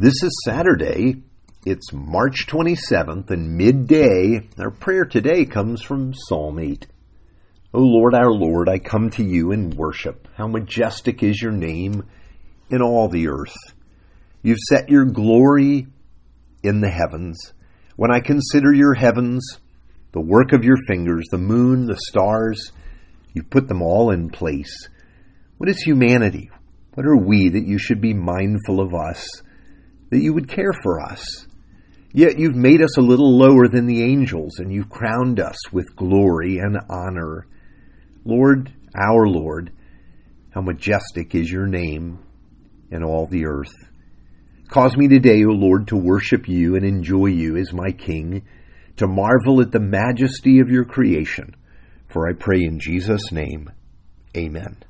This is Saturday. It's March 27th and midday. Our prayer today comes from Psalm 8. O Lord, our Lord, I come to you in worship. How majestic is your name in all the earth. You've set your glory in the heavens. When I consider your heavens, the work of your fingers, the moon, the stars, you've put them all in place. What is humanity? What are we that you should be mindful of us? That you would care for us. Yet you've made us a little lower than the angels, and you've crowned us with glory and honor. Lord, our Lord, how majestic is your name in all the earth. Cause me today, O Lord, to worship you and enjoy you as my King, to marvel at the majesty of your creation. For I pray in Jesus' name, amen.